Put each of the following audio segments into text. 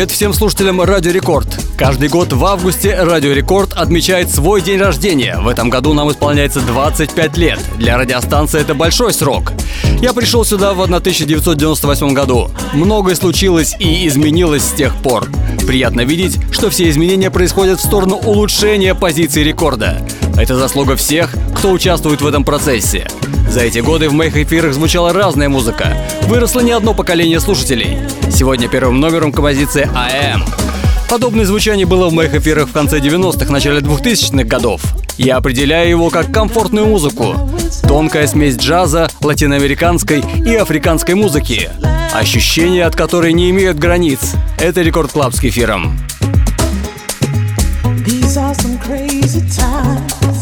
Привет всем слушателям Радио Рекорд. Каждый год в августе Радио Рекорд отмечает свой день рождения. В этом году нам исполняется 25 лет. Для радиостанции это большой срок. Я пришел сюда в 1998 году. Многое случилось и изменилось с тех пор. Приятно видеть, что все изменения происходят в сторону улучшения позиции рекорда. Это заслуга всех, кто участвует в этом процессе. За эти годы в моих эфирах звучала разная музыка. Выросло не одно поколение слушателей. Сегодня первым номером композиция «АМ». Подобное звучание было в моих эфирах в конце 90-х, начале 2000-х годов. Я определяю его как комфортную музыку. Тонкая смесь джаза, латиноамериканской и африканской музыки. Ощущения, от которой не имеют границ. Это Record Club с кефиром. These are some crazy times.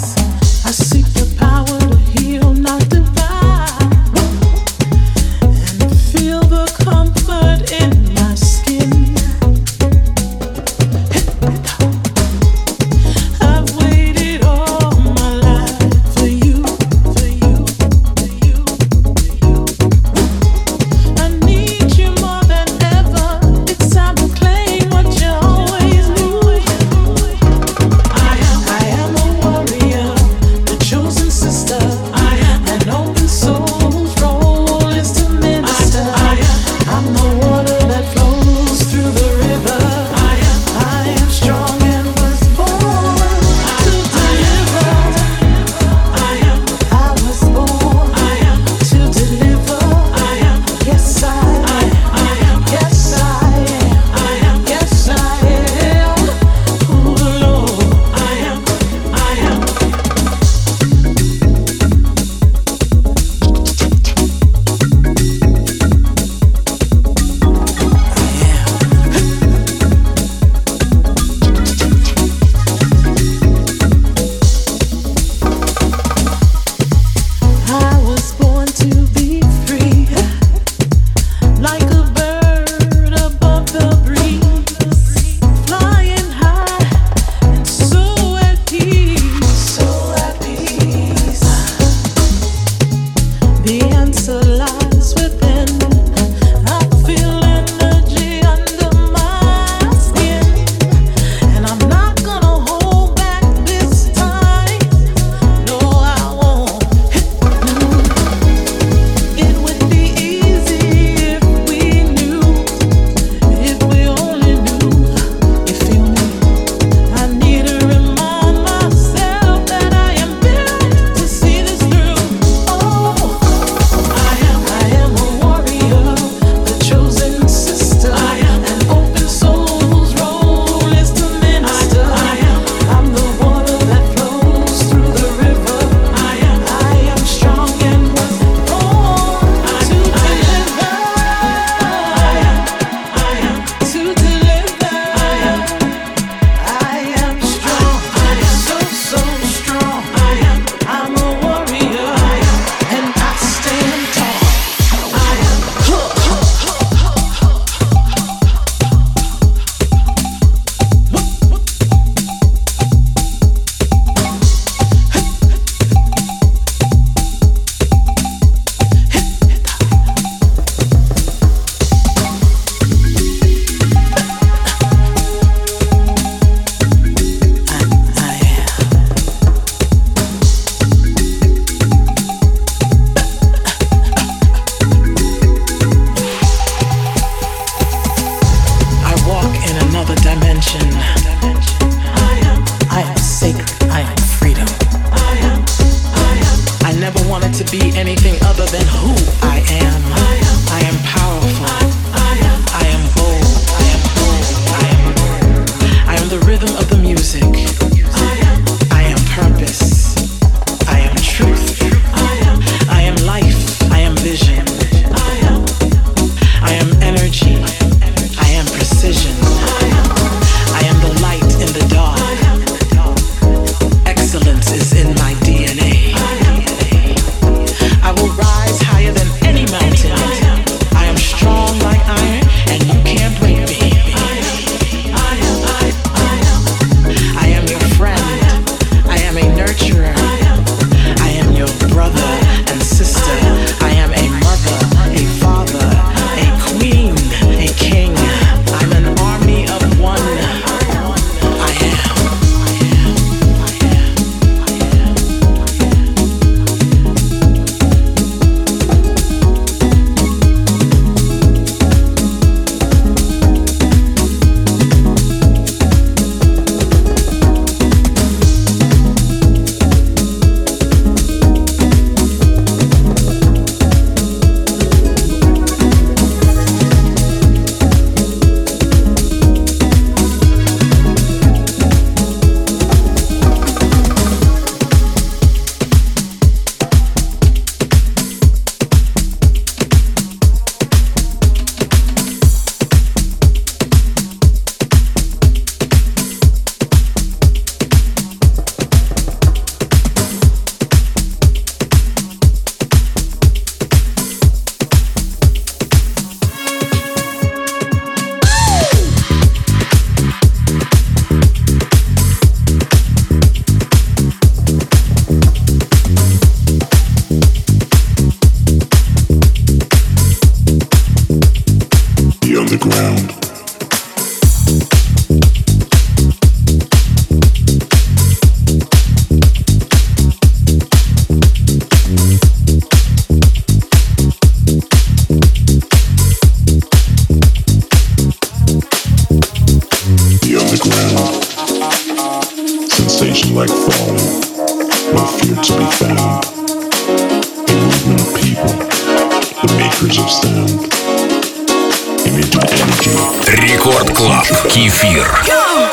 Рекорд Клаб. Кефир. Go!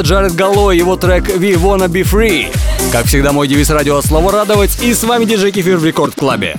Это Джаред Галло, его трек «We Wanna Be Free». Как всегда, мой девиз радио «Слово радовать» и с вами диджей Кефир в Рекорд Клабе.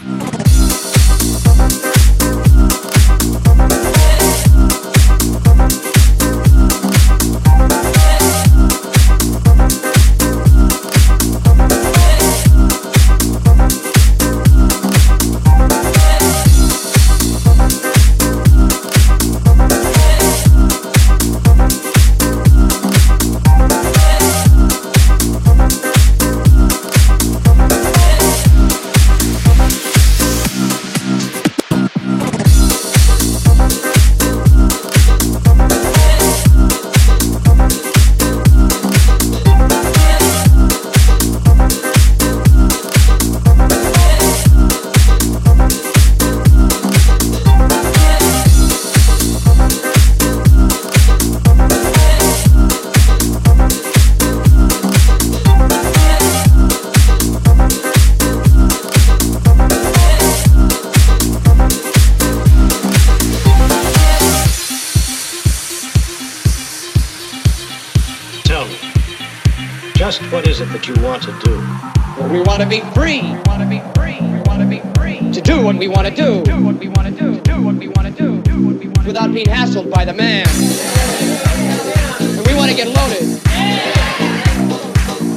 We want to be free. We want to be free. We want to be free. To do what we want to do. Do what we want to do. Do what we want to do. Do what we want Without being hassled by the man. And we want to get loaded.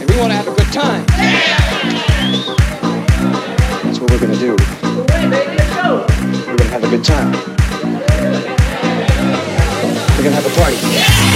And we want to have a good time. That's what we're going to do. We're going to have a good time. We're going to have a party.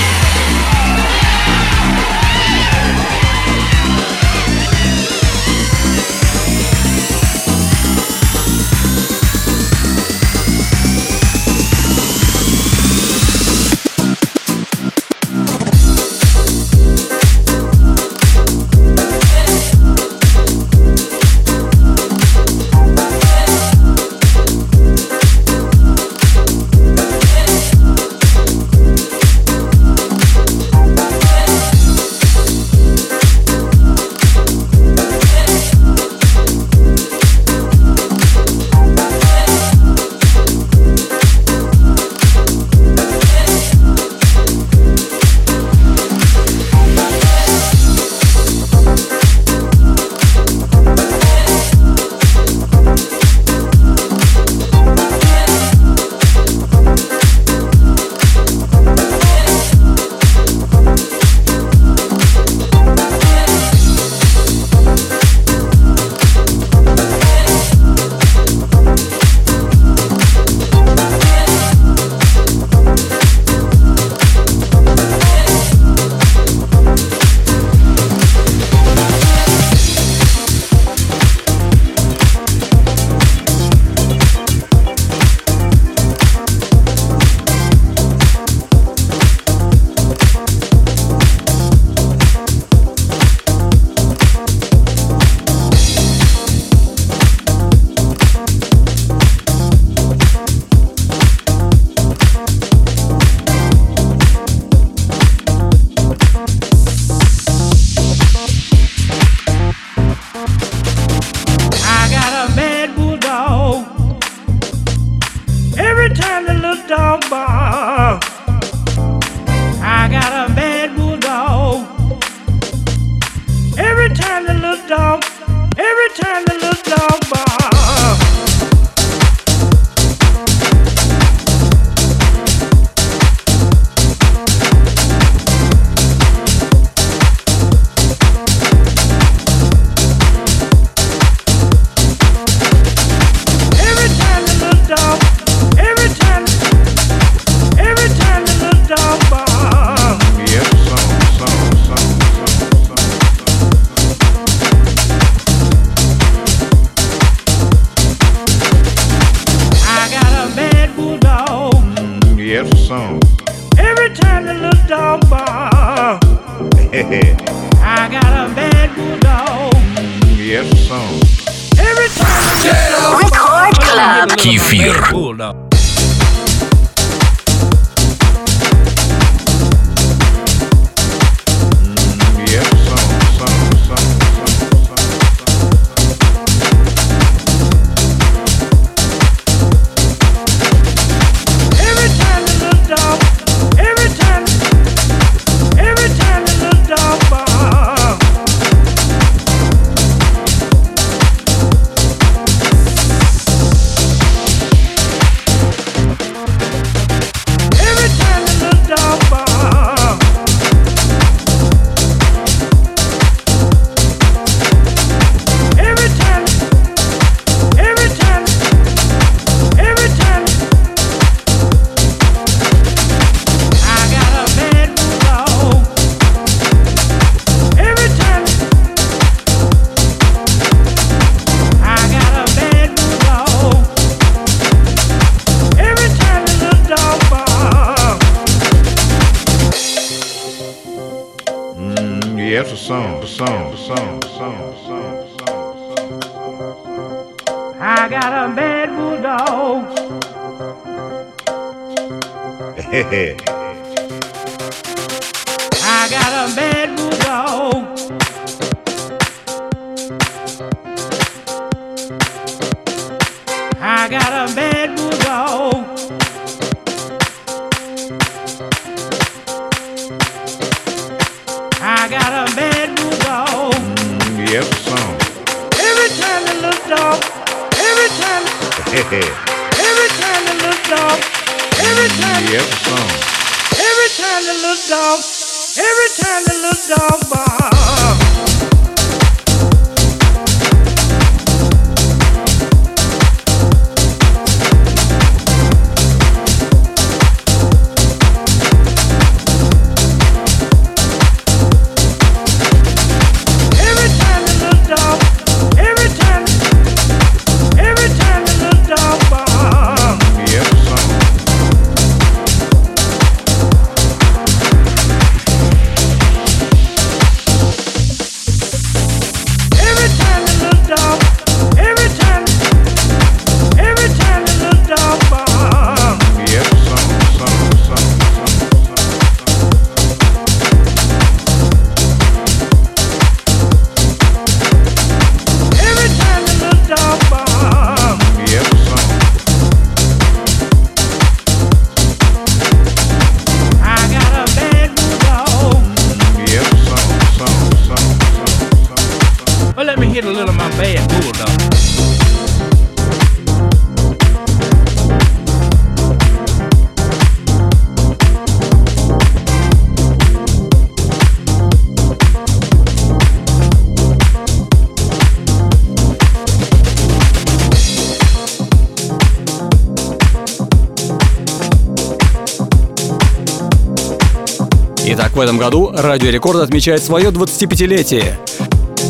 Радио Рекорд отмечает свое 25-летие.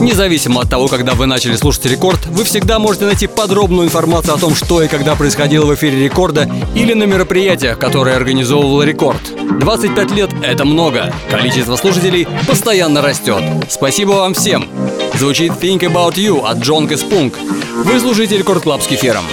Независимо от того, когда вы начали слушать Рекорд, вы всегда можете найти подробную информацию о том, что и когда происходило в эфире Рекорда или на мероприятиях, которые организовывал Рекорд. 25 лет — это много. Количество слушателей постоянно растет. Спасибо вам всем. Звучит Think About You от Джон Кэспунг. Вы слушаете Record Club с кефиром.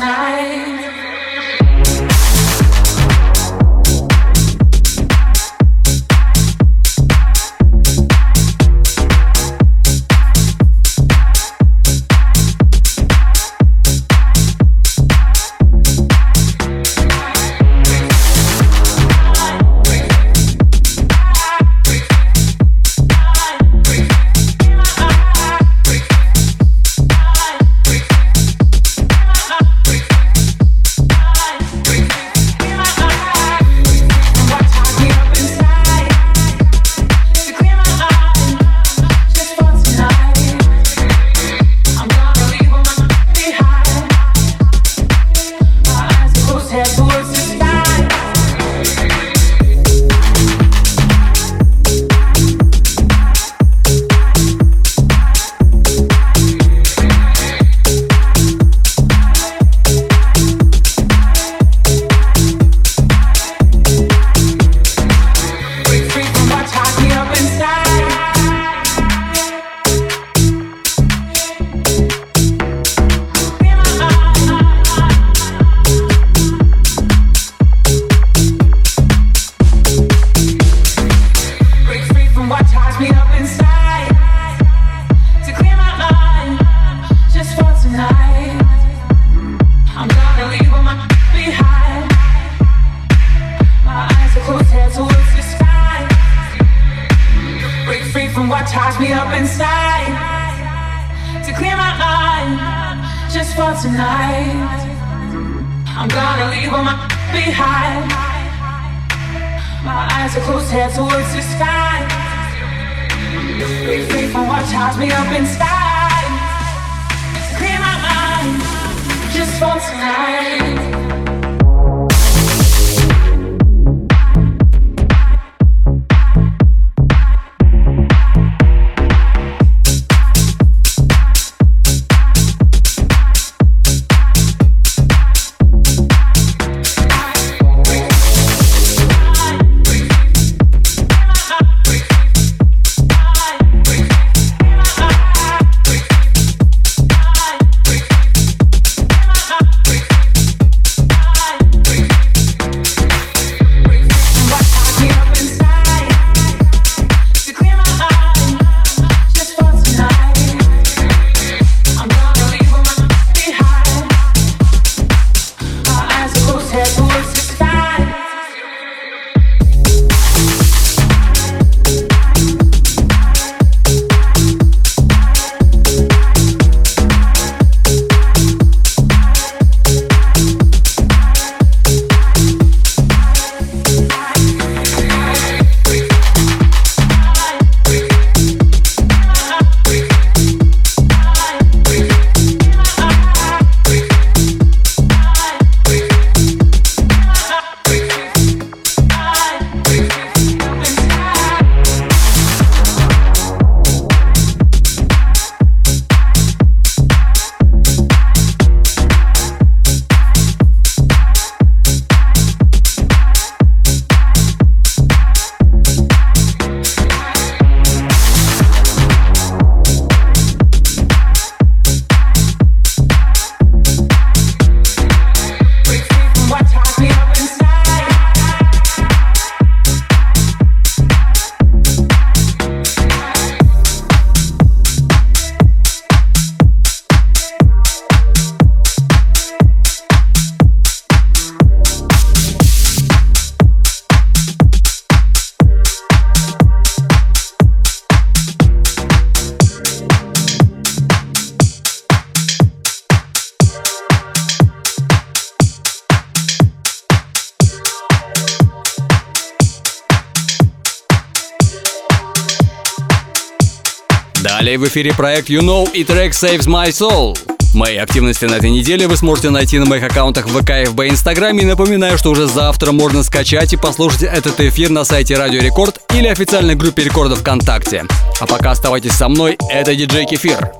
night. behind. My eyes are closed, head towards the sky. Be free from what ties me up inside. Clear my mind, just for tonight. В эфире проект You Know и трек Saves My Soul. Мои активности на этой неделе вы сможете найти на моих аккаунтах ВК, ФБ и Инстаграме. И напоминаю, что уже завтра можно скачать и послушать этот эфир на сайте Радио Рекорд или официальной группе рекордов ВКонтакте. А пока оставайтесь со мной, это диджей Кефир.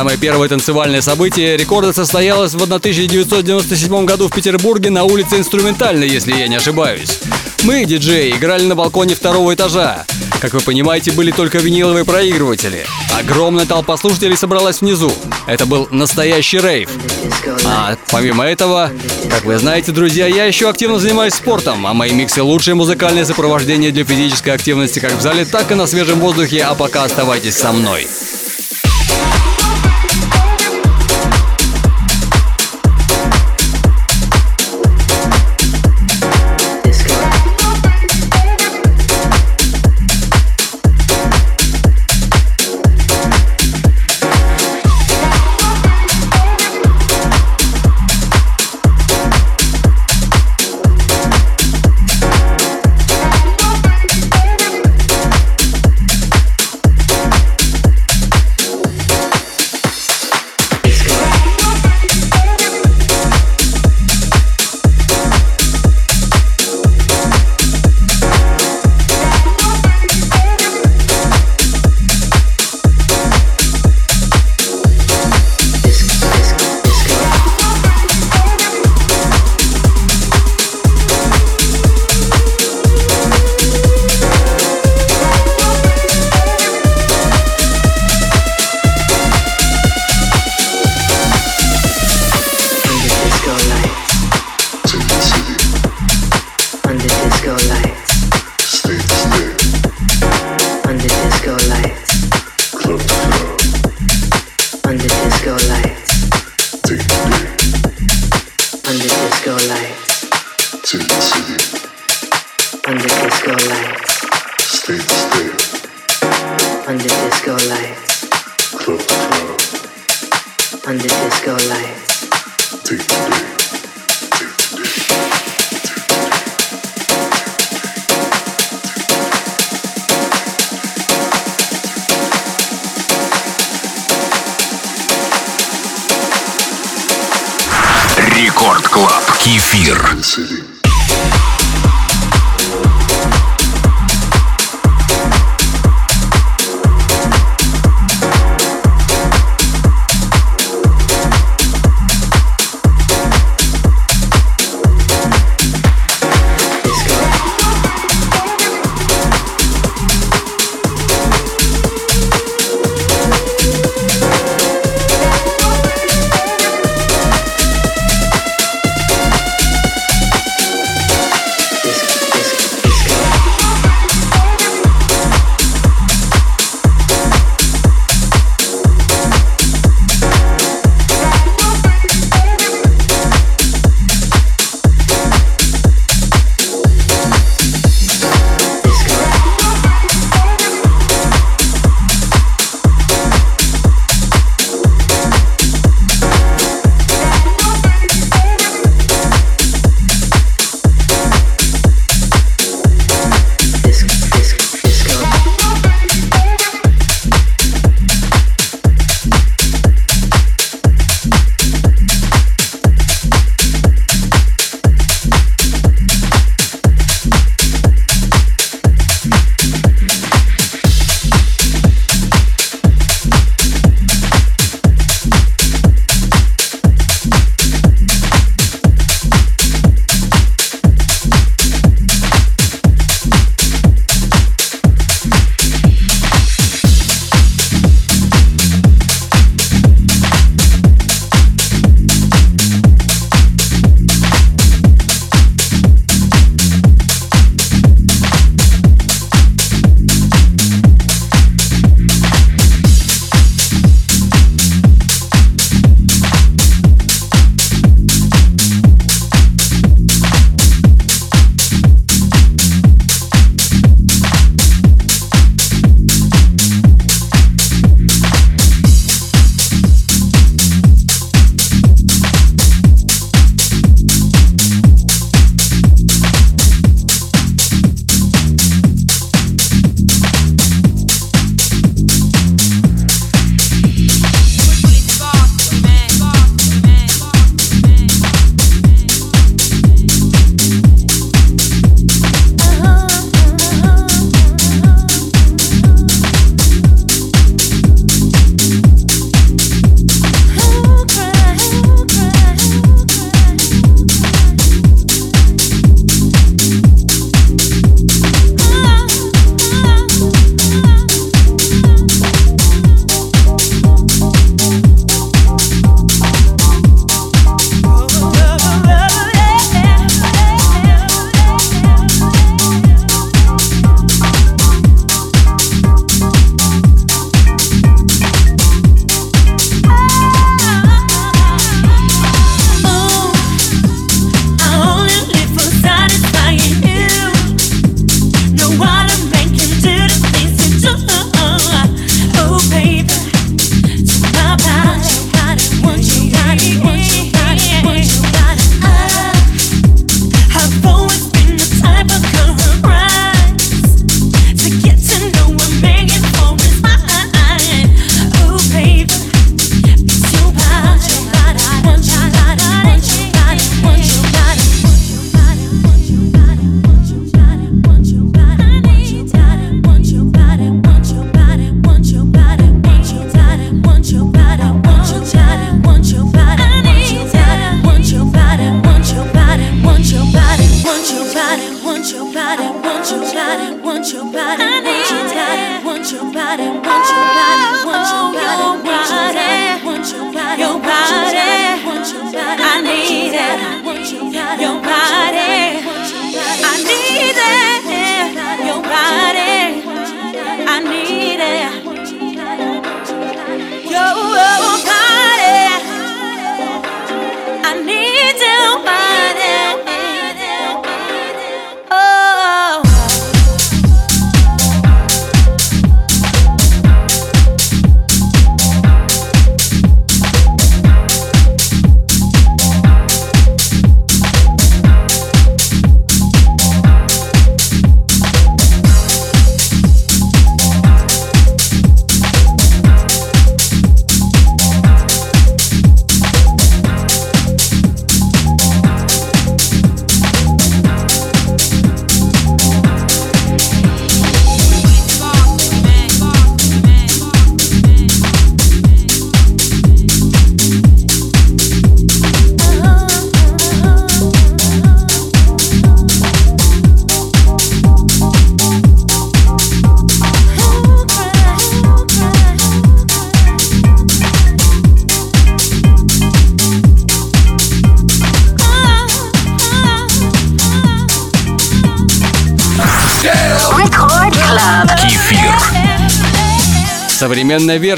Самое первое танцевальное событие рекорда состоялось в 1997 году в Петербурге на улице Инструментальной, если я не ошибаюсь. Мы, диджеи, играли на балконе второго этажа. Как вы понимаете, были только виниловые проигрыватели. Огромная толпа слушателей собралась внизу. Это был настоящий рейв. А помимо этого, как вы знаете, друзья, я еще активно занимаюсь спортом, а мои миксы лучшее музыкальное сопровождение для физической активности как в зале, так и на свежем воздухе, а пока оставайтесь со мной.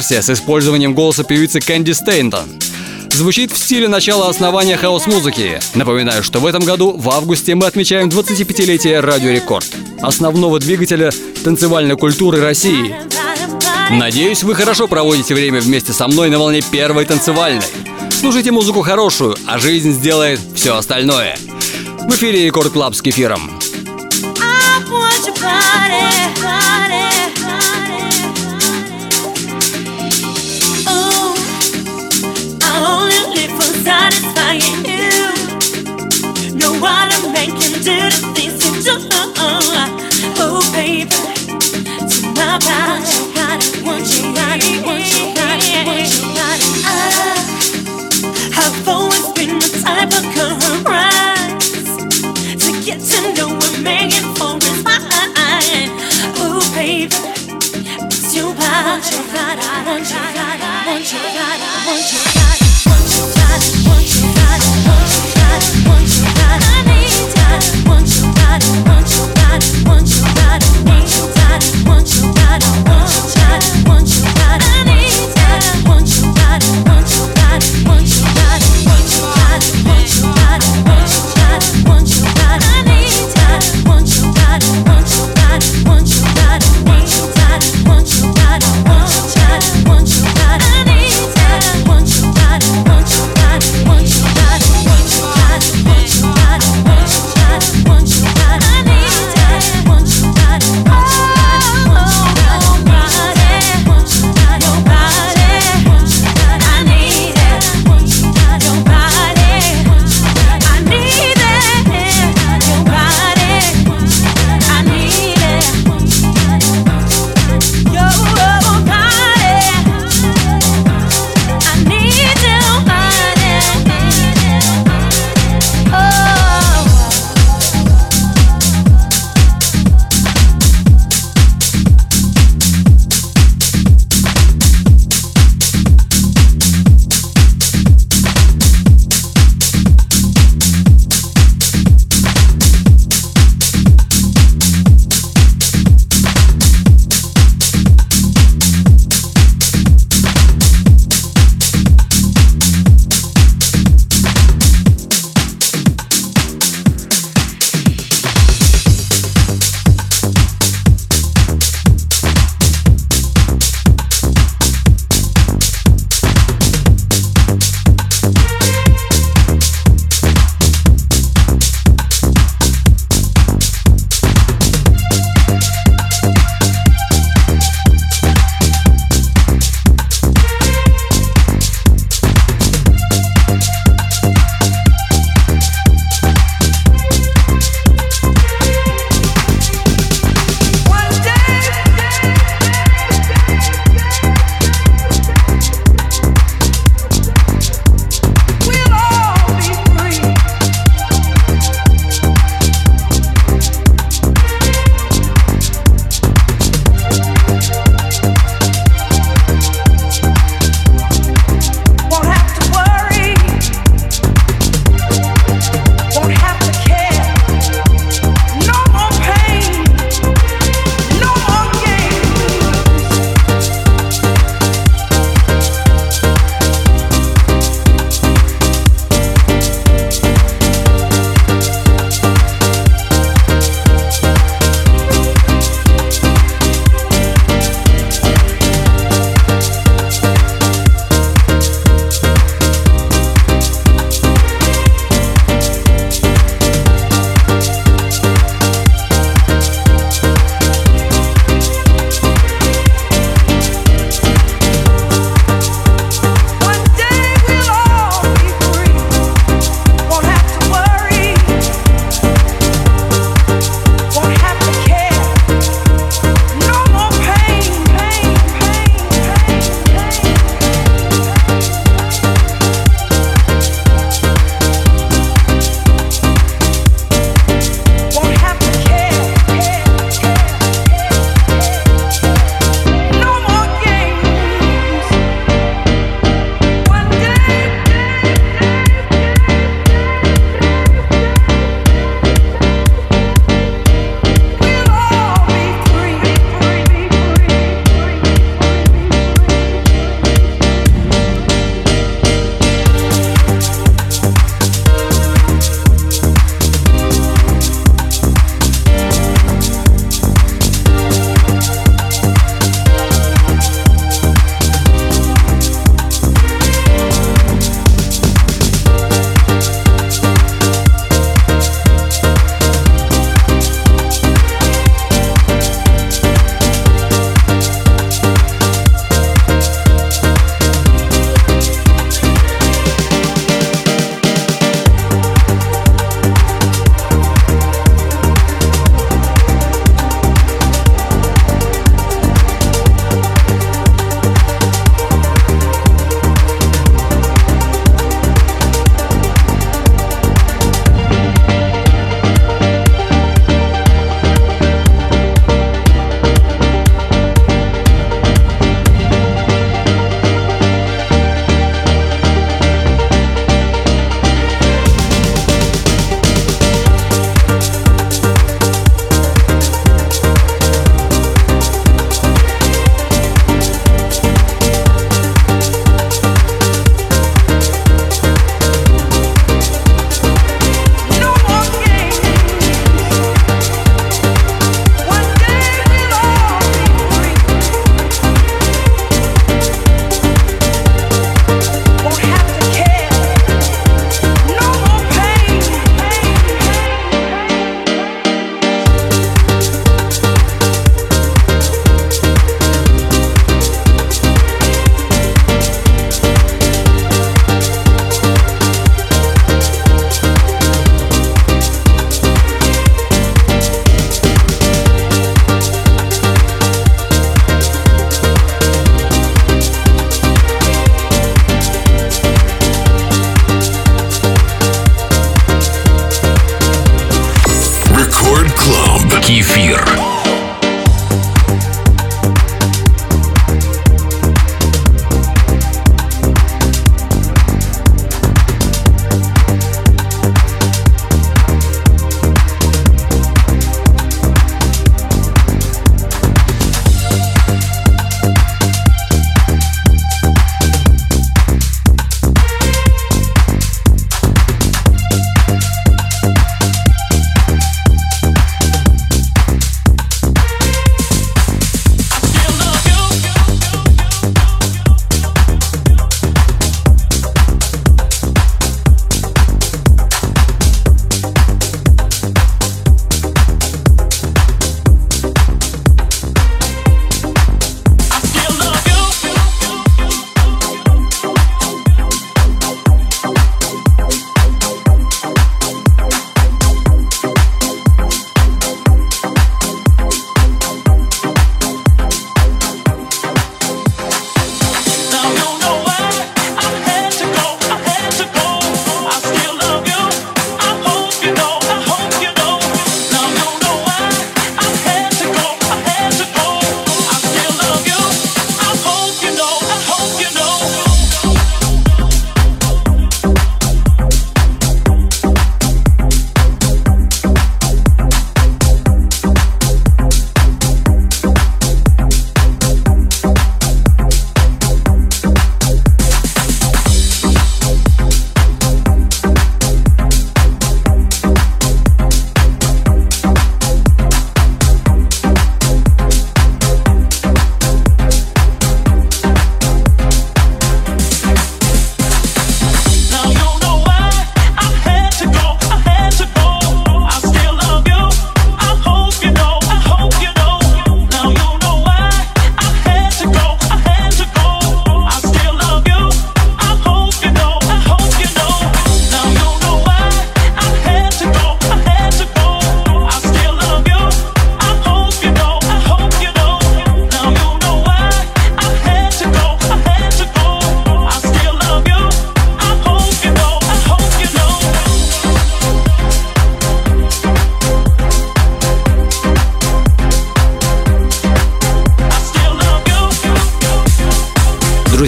Версия с использованием голоса певицы Кэнди Стейтон. Звучит в стиле начала основания хаус-музыки. Напоминаю, что в этом году, в августе, мы отмечаем 25-летие Радио Рекорд, основного двигателя танцевальной культуры России. Надеюсь, вы хорошо проводите время вместе со мной на волне первой танцевальной. Слушайте музыку хорошую, а жизнь сделает все остальное. В эфире Record Club с кефиром. I want your body, body. Satisfying you. No other man can do the things you do. Oh, baby, to my body, want your body, want your body, want your body. I, I've always been the type of girl to get to know what making for is mine. Oh, baby, it's your body. Want your body, want your body, want your body, want you.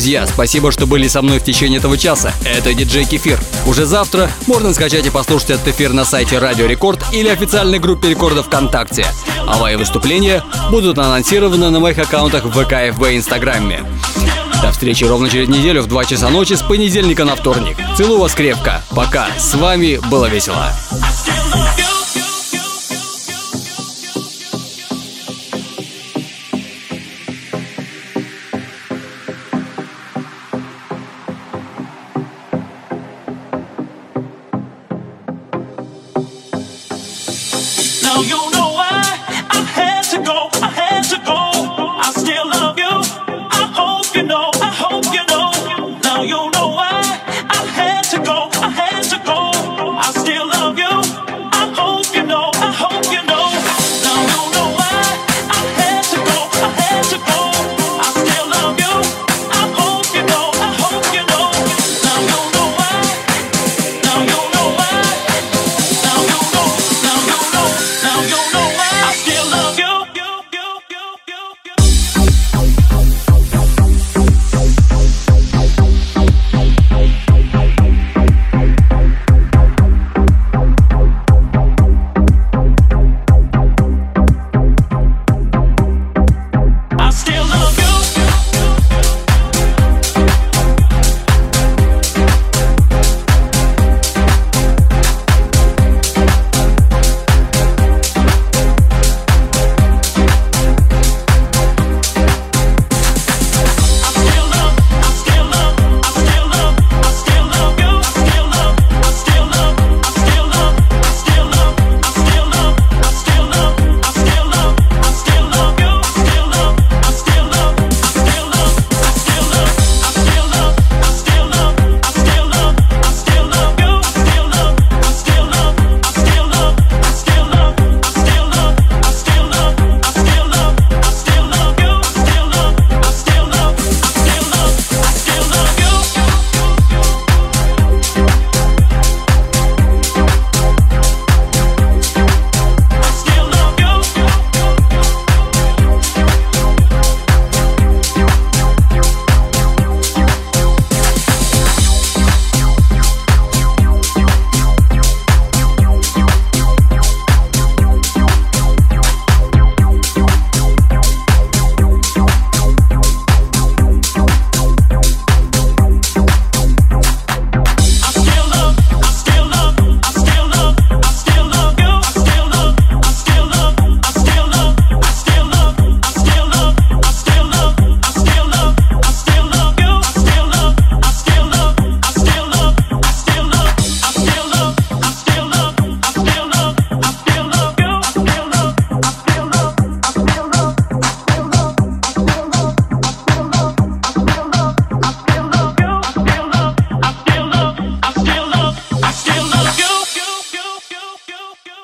Друзья, спасибо, что были со мной в течение этого часа. Это диджей Кефир. Уже завтра можно скачать и послушать этот эфир на сайте Радио Рекорд или официальной группе Рекорда ВКонтакте. А мои выступления будут анонсированы на моих аккаунтах в ВК, ФБ и Инстаграме. До встречи ровно через неделю в 2 часа ночи с понедельника на вторник. Целую вас крепко. Пока. С вами было весело.